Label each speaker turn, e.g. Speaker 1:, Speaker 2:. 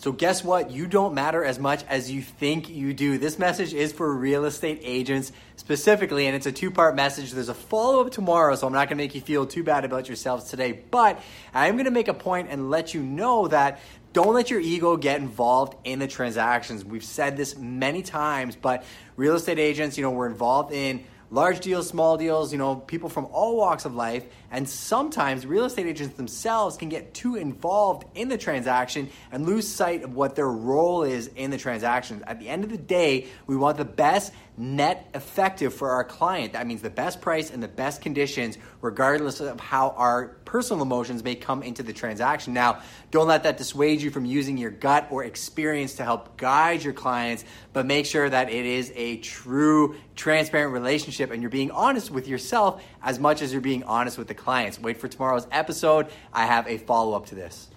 Speaker 1: So, guess what? You don't matter as much as you think you do. This message is for real estate agents specifically, and it's a two part message. There's a follow up tomorrow, so I'm not gonna make you feel too bad about yourselves today, but I'm gonna make a point and let you know that don't let your ego get involved in the transactions. We've said this many times, but real estate agents, you know, we're involved in large deals, small deals, you know, people from all walks of life. And sometimes real estate agents themselves can get too involved in the transaction and lose sight of what their role is in the transaction. At the end of the day, we want the best net effective for our client. That means the best price and the best conditions, regardless of how our personal emotions may come into the transaction. Now, don't let that dissuade you from using your gut or experience to help guide your clients, but make sure that it is a true, transparent relationship and you're being honest with yourself as much as you're being honest with the clients. Wait for tomorrow's episode. I have a follow up to this.